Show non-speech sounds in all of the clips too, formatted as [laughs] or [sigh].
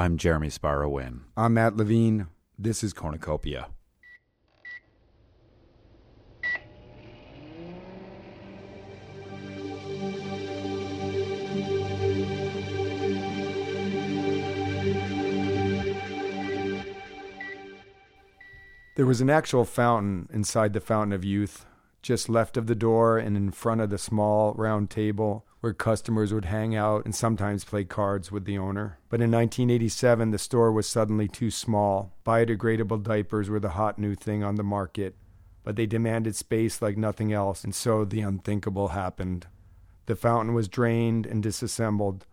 I'm Jeremy Sparrow-Wynn. I'm Matt Levine. This is Cornucopia. There was an actual fountain inside the Fountain of Youth, just left of the door and in front of the small round table where customers would hang out and sometimes play cards with the owner. But in 1987, the store was suddenly too small. Biodegradable diapers were the hot new thing on the market, but they demanded space like nothing else, and so the unthinkable happened. The fountain was drained and disassembled,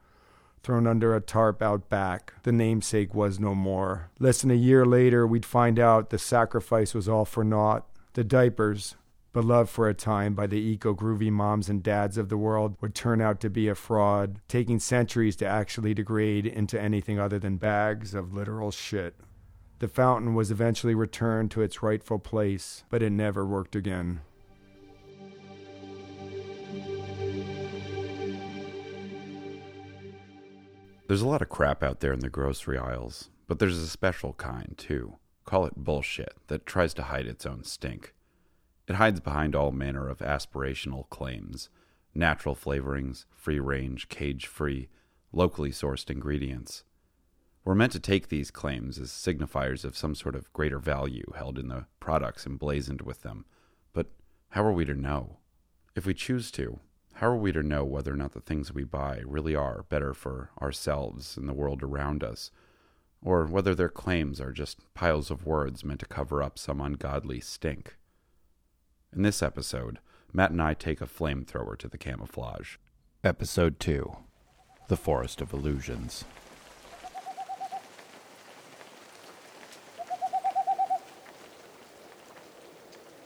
thrown under a tarp out back. The namesake was no more. Less than a year later, we'd find out the sacrifice was all for naught. The diapers, beloved for a time by the eco groovy moms and dads of the world, would turn out to be a fraud, taking centuries to actually degrade into anything other than bags of literal shit. The fountain was eventually returned to its rightful place, but it never worked again. There's a lot of crap out there in the grocery aisles, but there's a special kind, too. Call it bullshit, that tries to hide its own stink. It hides behind all manner of aspirational claims natural flavorings, free range, cage free, locally sourced ingredients. We're meant to take these claims as signifiers of some sort of greater value held in the products emblazoned with them. But how are we to know? If we choose to, how are we to know whether or not the things we buy really are better for ourselves and the world around us, or whether their claims are just piles of words meant to cover up some ungodly stink? In this episode, Matt and I take a flamethrower to the camouflage. Episode 2 The Forest of Illusions.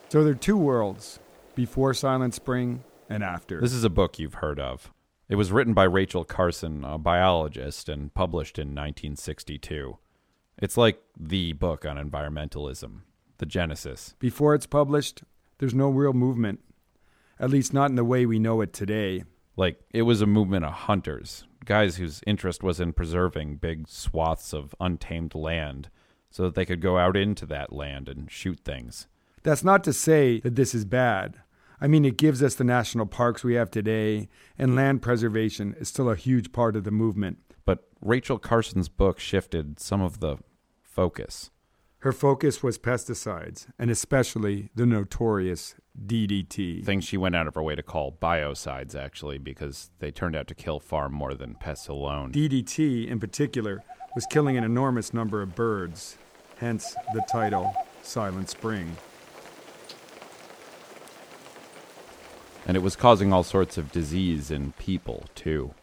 So there are two worlds before Silent Spring and after. This is a book you've heard of. It was written by Rachel Carson, a biologist, and published in 1962. It's like the book on environmentalism, the Genesis. Before it's published, there's no real movement, at least not in the way we know it today. Like, it was a movement of hunters, guys whose interest was in preserving big swaths of untamed land so that they could go out into that land and shoot things. That's not to say that this is bad. I mean, it gives us the national parks we have today, and land preservation is still a huge part of the movement. But Rachel Carson's book shifted some of the focus. Her focus was pesticides, and especially the notorious DDT. Things she went out of her way to call biocides, actually, because they turned out to kill far more than pests alone. DDT, in particular, was killing an enormous number of birds, hence the title Silent Spring. And it was causing all sorts of disease in people, too.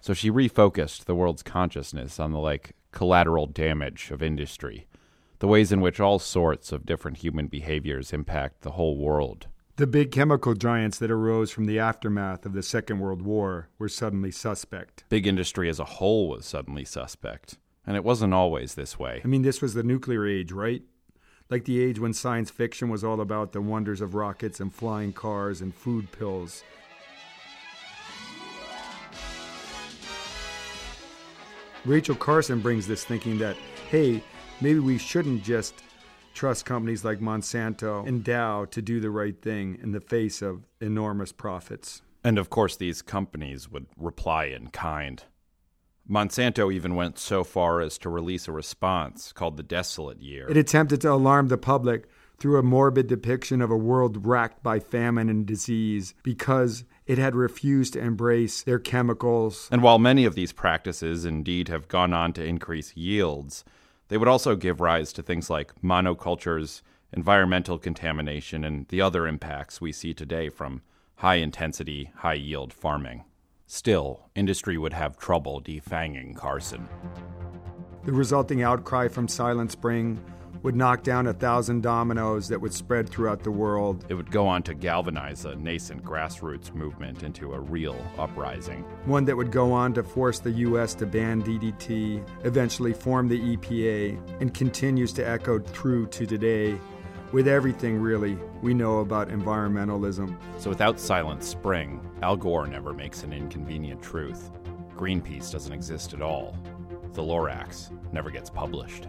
So she refocused the world's consciousness on the, like, collateral damage of industry, the ways in which all sorts of different human behaviors impact the whole world. The big chemical giants that arose from the aftermath of the Second World War were suddenly suspect. Big industry as a whole was suddenly suspect. And it wasn't always this way. I mean, this was the nuclear age, right? Like the age when science fiction was all about the wonders of rockets and flying cars and food pills. Rachel Carson brings this thinking that, hey, maybe we shouldn't just trust companies like Monsanto and Dow to do the right thing in the face of enormous profits. And of course, these companies would reply in kind. Monsanto even went so far as to release a response called the Desolate Year. It attempted to alarm the public through a morbid depiction of a world racked by famine and disease because it had refused to embrace their chemicals. And while many of these practices indeed have gone on to increase yields, they would also give rise to things like monocultures, environmental contamination, and the other impacts we see today from high intensity, high yield farming. Still, industry would have trouble defanging Carson. The resulting outcry from Silent Spring would knock down a thousand dominoes that would spread throughout the world. It would go on to galvanize a nascent grassroots movement into a real uprising. One that would go on to force the U.S. to ban DDT, eventually form the EPA, and continues to echo through to today with everything really we know about environmentalism. So without Silent Spring, Al Gore never makes an inconvenient truth. Greenpeace doesn't exist at all. the Lorax never gets published.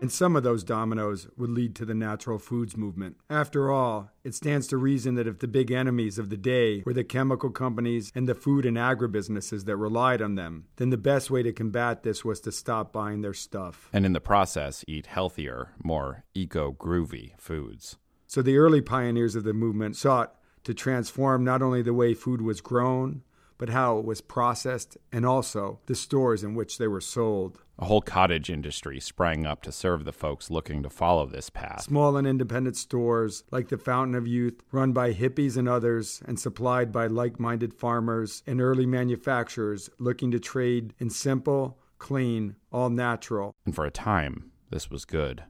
And some of those dominoes would lead to the natural foods movement. After all, it stands to reason that if the big enemies of the day were the chemical companies and the food and agribusinesses that relied on them, then the best way to combat this was to stop buying their stuff. And in the process, eat healthier, more eco groovy foods. So the early pioneers of the movement sought to transform not only the way food was grown, but how it was processed and also the stores in which they were sold. A whole cottage industry sprang up to serve the folks looking to follow this path. Small and independent stores like the Fountain of Youth, run by hippies and others, and supplied by like minded farmers and early manufacturers looking to trade in simple, clean, all natural. And for a time, this was good.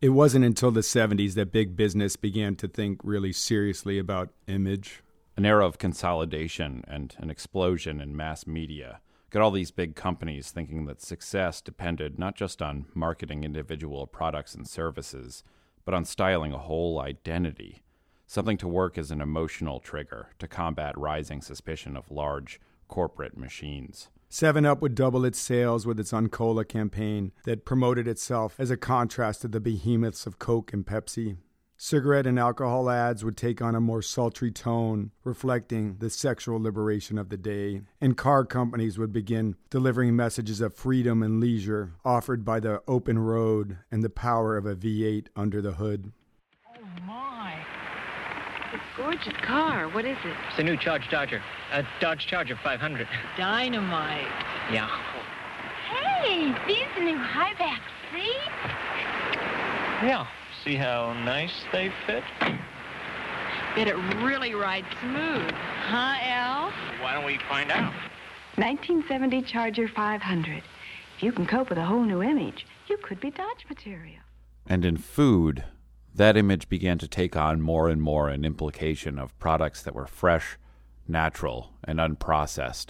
It wasn't until the 70s that big business began to think really seriously about image. An era of consolidation and an explosion in mass media got all these big companies thinking that success depended not just on marketing individual products and services, but on styling a whole identity, something to work as an emotional trigger to combat rising suspicion of large corporate machines. 7 Up would double its sales with its Uncola campaign that promoted itself as a contrast to the behemoths of Coke and Pepsi. Cigarette and alcohol ads would take on a more sultry tone, reflecting the sexual liberation of the day. And car companies would begin delivering messages of freedom and leisure offered by the open road and the power of a V8 under the hood. Oh, my. It's a gorgeous car. What is it? It's a new Charge Dodger. A Dodge Charger 500. Dynamite. Yeah. Hey, these are new high backs, see? Yeah. See how nice they fit? Bet it really rides smooth. Huh, Al? Why don't we find out? 1970 Charger 500. If you can cope with a whole new image, you could be Dodge material. And in food, that image began to take on more and more an implication of products that were fresh, natural, and unprocessed.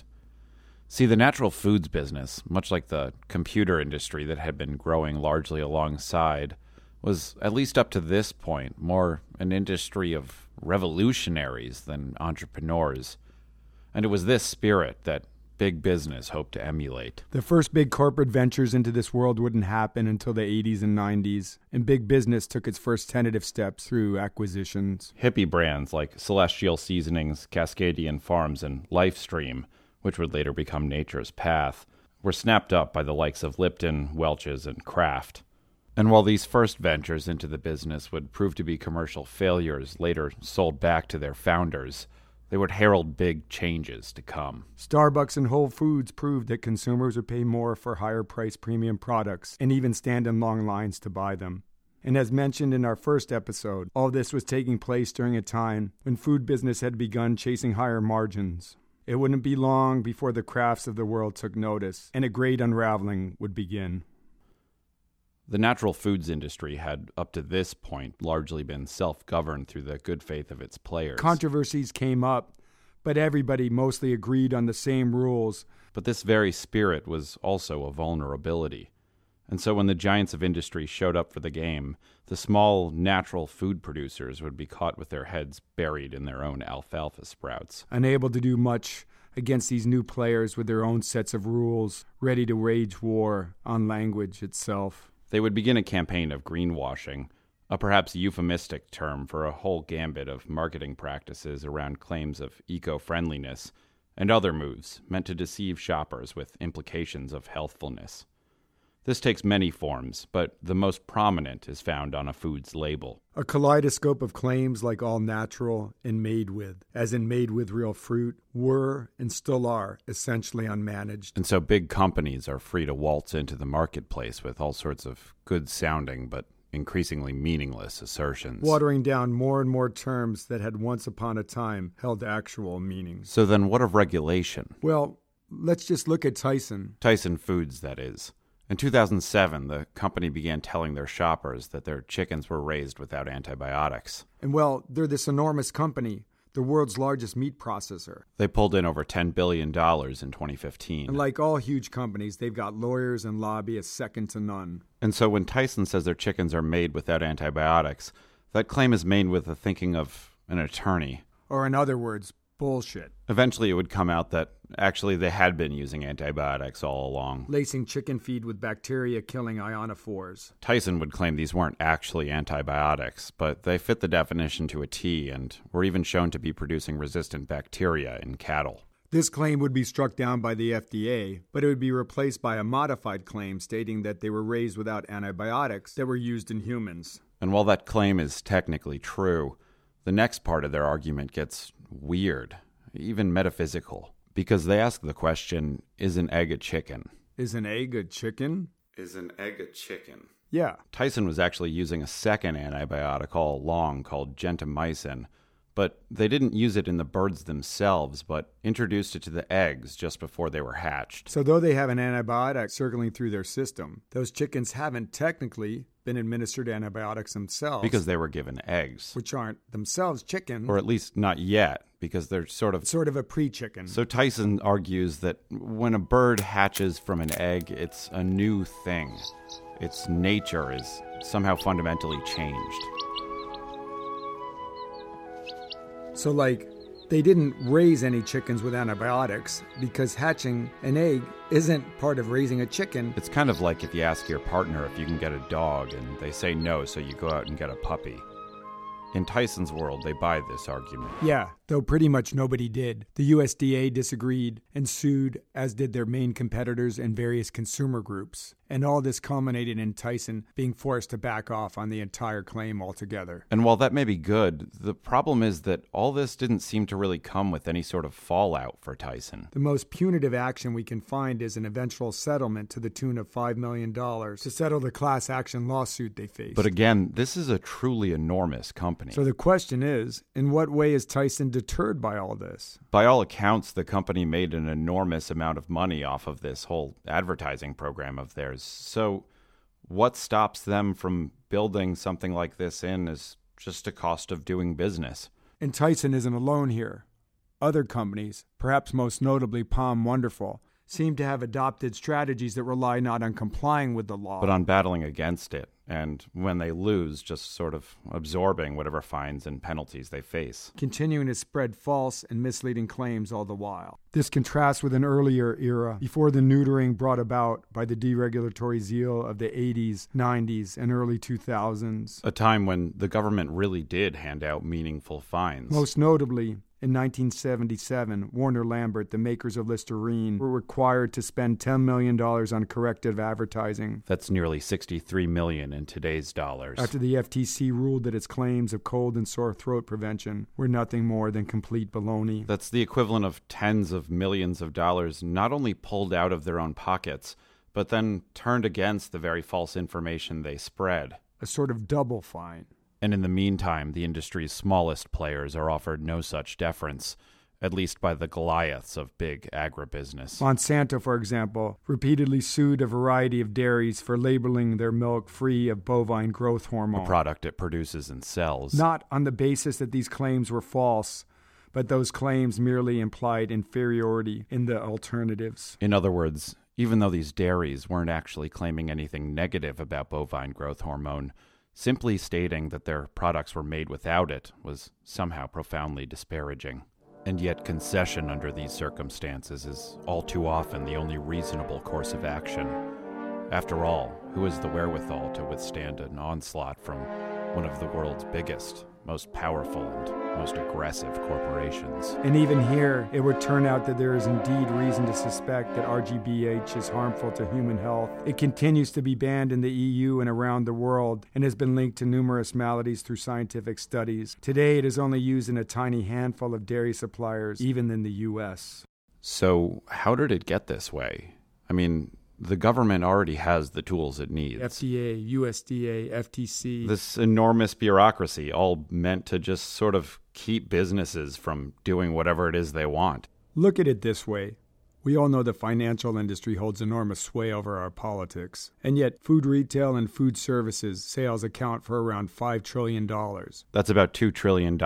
See, the natural foods business, much like the computer industry that had been growing largely alongside, was, at least up to this point, more an industry of revolutionaries than entrepreneurs. And it was this spirit that big business hoped to emulate. The first big corporate ventures into this world wouldn't happen until the 80s and 90s, and big business took its first tentative steps through acquisitions. Hippie brands like Celestial Seasonings, Cascadian Farms, and Lifestream, which would later become Nature's Path, were snapped up by the likes of Lipton, Welch's, and Kraft. And while these first ventures into the business would prove to be commercial failures, later sold back to their founders, they would herald big changes to come. Starbucks and Whole Foods proved that consumers would pay more for higher price premium products and even stand in long lines to buy them. And as mentioned in our first episode, all this was taking place during a time when food business had begun chasing higher margins. It wouldn't be long before the Krafts of the world took notice, and a great unraveling would begin. The natural foods industry had, up to this point, largely been self governed through the good faith of its players. Controversies came up, but everybody mostly agreed on the same rules. But this very spirit was also a vulnerability. And so when the giants of industry showed up for the game, the small natural food producers would be caught with their heads buried in their own alfalfa sprouts. Unable to do much against these new players with their own sets of rules, ready to wage war on language itself. They would begin a campaign of greenwashing, a perhaps euphemistic term for a whole gambit of marketing practices around claims of eco friendliness and other moves meant to deceive shoppers with implications of healthfulness. This takes many forms, but the most prominent is found on a food's label. A kaleidoscope of claims like all natural and made with, as in made with real fruit, were and still are essentially unmanaged. And so big companies are free to waltz into the marketplace with all sorts of good sounding but increasingly meaningless assertions. Watering down more and more terms that had once upon a time held actual meaning. So then, what of regulation? Well, let's just look at Tyson. Tyson Foods, that is. In 2007, the company began telling their shoppers that their chickens were raised without antibiotics. And well, they're this enormous company, the world's largest meat processor. They pulled in over $10 billion in 2015. And like all huge companies, they've got lawyers and lobbyists second to none. And so when Tyson says their chickens are made without antibiotics, that claim is made with the thinking of an attorney. Or in other words, Bullshit. Eventually, it would come out that actually they had been using antibiotics all along. Lacing chicken feed with bacteria killing ionophores. Tyson would claim these weren't actually antibiotics, but they fit the definition to a T and were even shown to be producing resistant bacteria in cattle. This claim would be struck down by the FDA, but it would be replaced by a modified claim stating that they were raised without antibiotics that were used in humans. And while that claim is technically true, the next part of their argument gets weird, even metaphysical, because they ask the question Is an egg a chicken? Is an egg a chicken? Is an egg a chicken? Yeah. Tyson was actually using a second antibiotic all along called gentamicin, but they didn't use it in the birds themselves, but introduced it to the eggs just before they were hatched. So, though they have an antibiotic circling through their system, those chickens haven't technically been administered antibiotics themselves. Because they were given eggs. Which aren't themselves chicken. Or at least not yet, because they're sort of. Sort of a pre chicken. So Tyson argues that when a bird hatches from an egg, it's a new thing. Its nature is somehow fundamentally changed. So, like, they didn't raise any chickens with antibiotics because hatching an egg isn't part of raising a chicken. It's kind of like if you ask your partner if you can get a dog and they say no, so you go out and get a puppy. In Tyson's world, they buy this argument. Yeah, though pretty much nobody did. The USDA disagreed and sued, as did their main competitors and various consumer groups. And all this culminated in Tyson being forced to back off on the entire claim altogether. And while that may be good, the problem is that all this didn't seem to really come with any sort of fallout for Tyson. The most punitive action we can find is an eventual settlement to the tune of $5 million to settle the class action lawsuit they faced. But again, this is a truly enormous company. So the question is in what way is Tyson deterred by all this? By all accounts, the company made an enormous amount of money off of this whole advertising program of theirs. So, what stops them from building something like this in is just a cost of doing business? And Tyson isn't alone here. Other companies, perhaps most notably POM Wonderful, seem to have adopted strategies that rely not on complying with the law, but on battling against it. And when they lose, just sort of absorbing whatever fines and penalties they face. Continuing to spread false and misleading claims all the while. This contrasts with an earlier era, before the neutering brought about by the deregulatory zeal of the 80s, 90s, and early 2000s. A time when the government really did hand out meaningful fines. Most notably, in 1977, Warner Lambert, the makers of Listerine, were required to spend $10 million on corrective advertising. That's nearly 63 million in today's dollars. After the FTC ruled that its claims of cold and sore throat prevention were nothing more than complete baloney. That's the equivalent of tens of millions of dollars not only pulled out of their own pockets, but then turned against the very false information they spread. A sort of double fine. And in the meantime, the industry's smallest players are offered no such deference, at least by the Goliaths of big agribusiness. Monsanto, for example, repeatedly sued a variety of dairies for labeling their milk free of bovine growth hormone, a product it produces and sells. Not on the basis that these claims were false, but those claims merely implied inferiority in the alternatives. In other words, even though these dairies weren't actually claiming anything negative about bovine growth hormone, Simply stating that their products were made without it was somehow profoundly disparaging. And yet, concession under these circumstances is all too often the only reasonable course of action. After all, who has the wherewithal to withstand an onslaught from one of the world's biggest, most powerful, and most aggressive corporations. And even here, it would turn out that there is indeed reason to suspect that RGBH is harmful to human health. It continues to be banned in the EU and around the world and has been linked to numerous maladies through scientific studies. Today, it is only used in a tiny handful of dairy suppliers, even in the US. So, how did it get this way? I mean, the government already has the tools it needs. FDA, USDA, FTC. This enormous bureaucracy, all meant to just sort of keep businesses from doing whatever it is they want. Look at it this way We all know the financial industry holds enormous sway over our politics, and yet food retail and food services sales account for around $5 trillion. That's about $2 trillion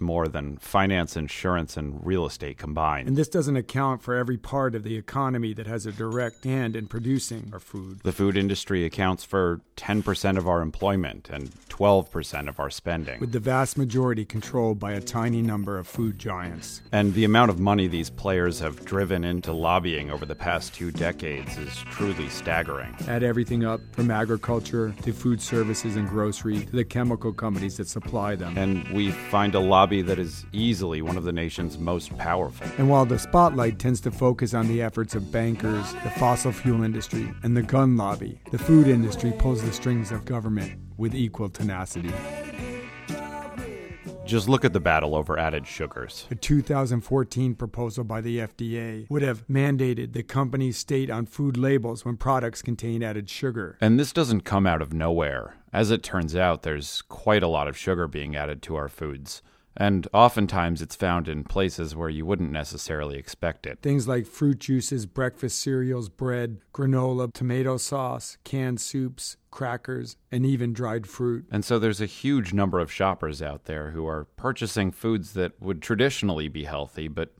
more than finance, insurance, and real estate combined. And this doesn't account for every part of the economy that has a direct hand in producing our food. The food industry accounts for 10% of our employment and 12% of our spending. With the vast majority controlled by a tiny number of food giants. And the amount of money these players have driven into lobbying over the past two decades is truly staggering. Add everything up from agriculture to food services and grocery to the chemical companies that supply them. And we find a lobby that is easily one of the nation's most powerful. And while the spotlight tends to focus on the efforts of bankers, the fossil fuel industry, and the gun lobby, the food industry pulls the strings of government with equal tenacity. Just look at the battle over added sugars. A 2014 proposal by the FDA would have mandated the companies state on food labels when products contain added sugar. And this doesn't come out of nowhere. As it turns out, there's quite a lot of sugar being added to our foods. And oftentimes it's found in places where you wouldn't necessarily expect it. Things like fruit juices, breakfast cereals, bread, granola, tomato sauce, canned soups, crackers, and even dried fruit. And so there's a huge number of shoppers out there who are purchasing foods that would traditionally be healthy, but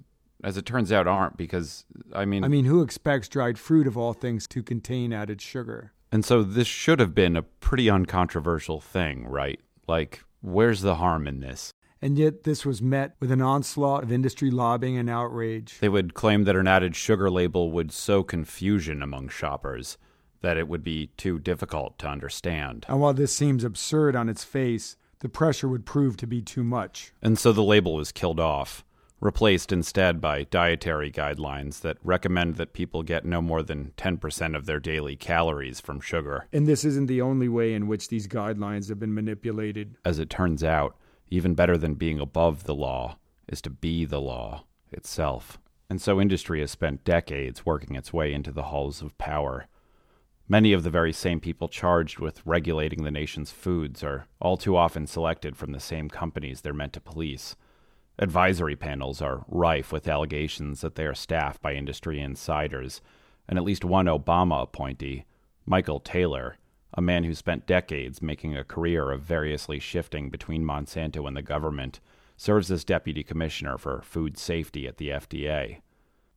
as it turns out aren't because I mean I mean, who expects dried fruit of all things to contain added sugar? And so this should have been a pretty uncontroversial thing, right? Like where's the harm in this? And yet, this was met with an onslaught of industry lobbying and outrage. They would claim that an added sugar label would sow confusion among shoppers, that it would be too difficult to understand. And while this seems absurd on its face, the pressure would prove to be too much. And so the label was killed off, replaced instead by dietary guidelines that recommend that people get no more than 10% of their daily calories from sugar. And this isn't the only way in which these guidelines have been manipulated. As it turns out, even better than being above the law is to be the law itself. And so industry has spent decades working its way into the halls of power. Many of the very same people charged with regulating the nation's foods are all too often selected from the same companies they're meant to police. Advisory panels are rife with allegations that they are staffed by industry insiders, and at least one Obama appointee, Michael Taylor, a man who spent decades making a career of variously shifting between Monsanto and the government, serves as deputy commissioner for food safety at the FDA.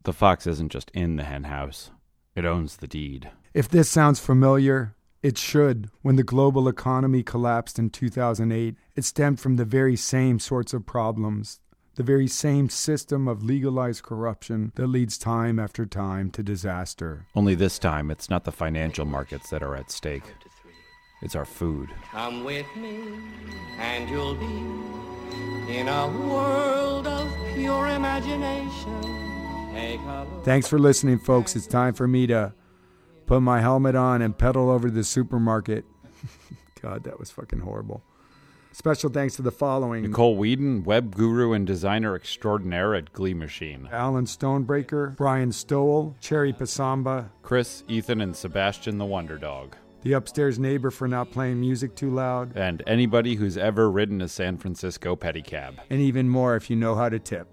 The fox isn't just in the henhouse, it owns the deed. If this sounds familiar, it should. When the global economy collapsed in 2008, it stemmed from the very same sorts of problems, the very same system of legalized corruption that leads time after time to disaster. Only this time, it's not the financial markets that are at stake, it's our food. Come with me, and you'll be in a world of pure imagination. Take a look. Thanks for listening, folks. It's time for me to put my helmet on and pedal over to the supermarket. [laughs] God, that was fucking horrible. Special thanks to the following Nicole Whedon, web guru and designer extraordinaire at Glee Machine. Alan Stonebreaker, Brian Stowell, Cherry Pasamba, Chris, Ethan, and Sebastian the Wonder Dog. the upstairs neighbor for not playing music too loud, And anybody who's ever ridden a San Francisco pedicab. and even more if you know how to tip.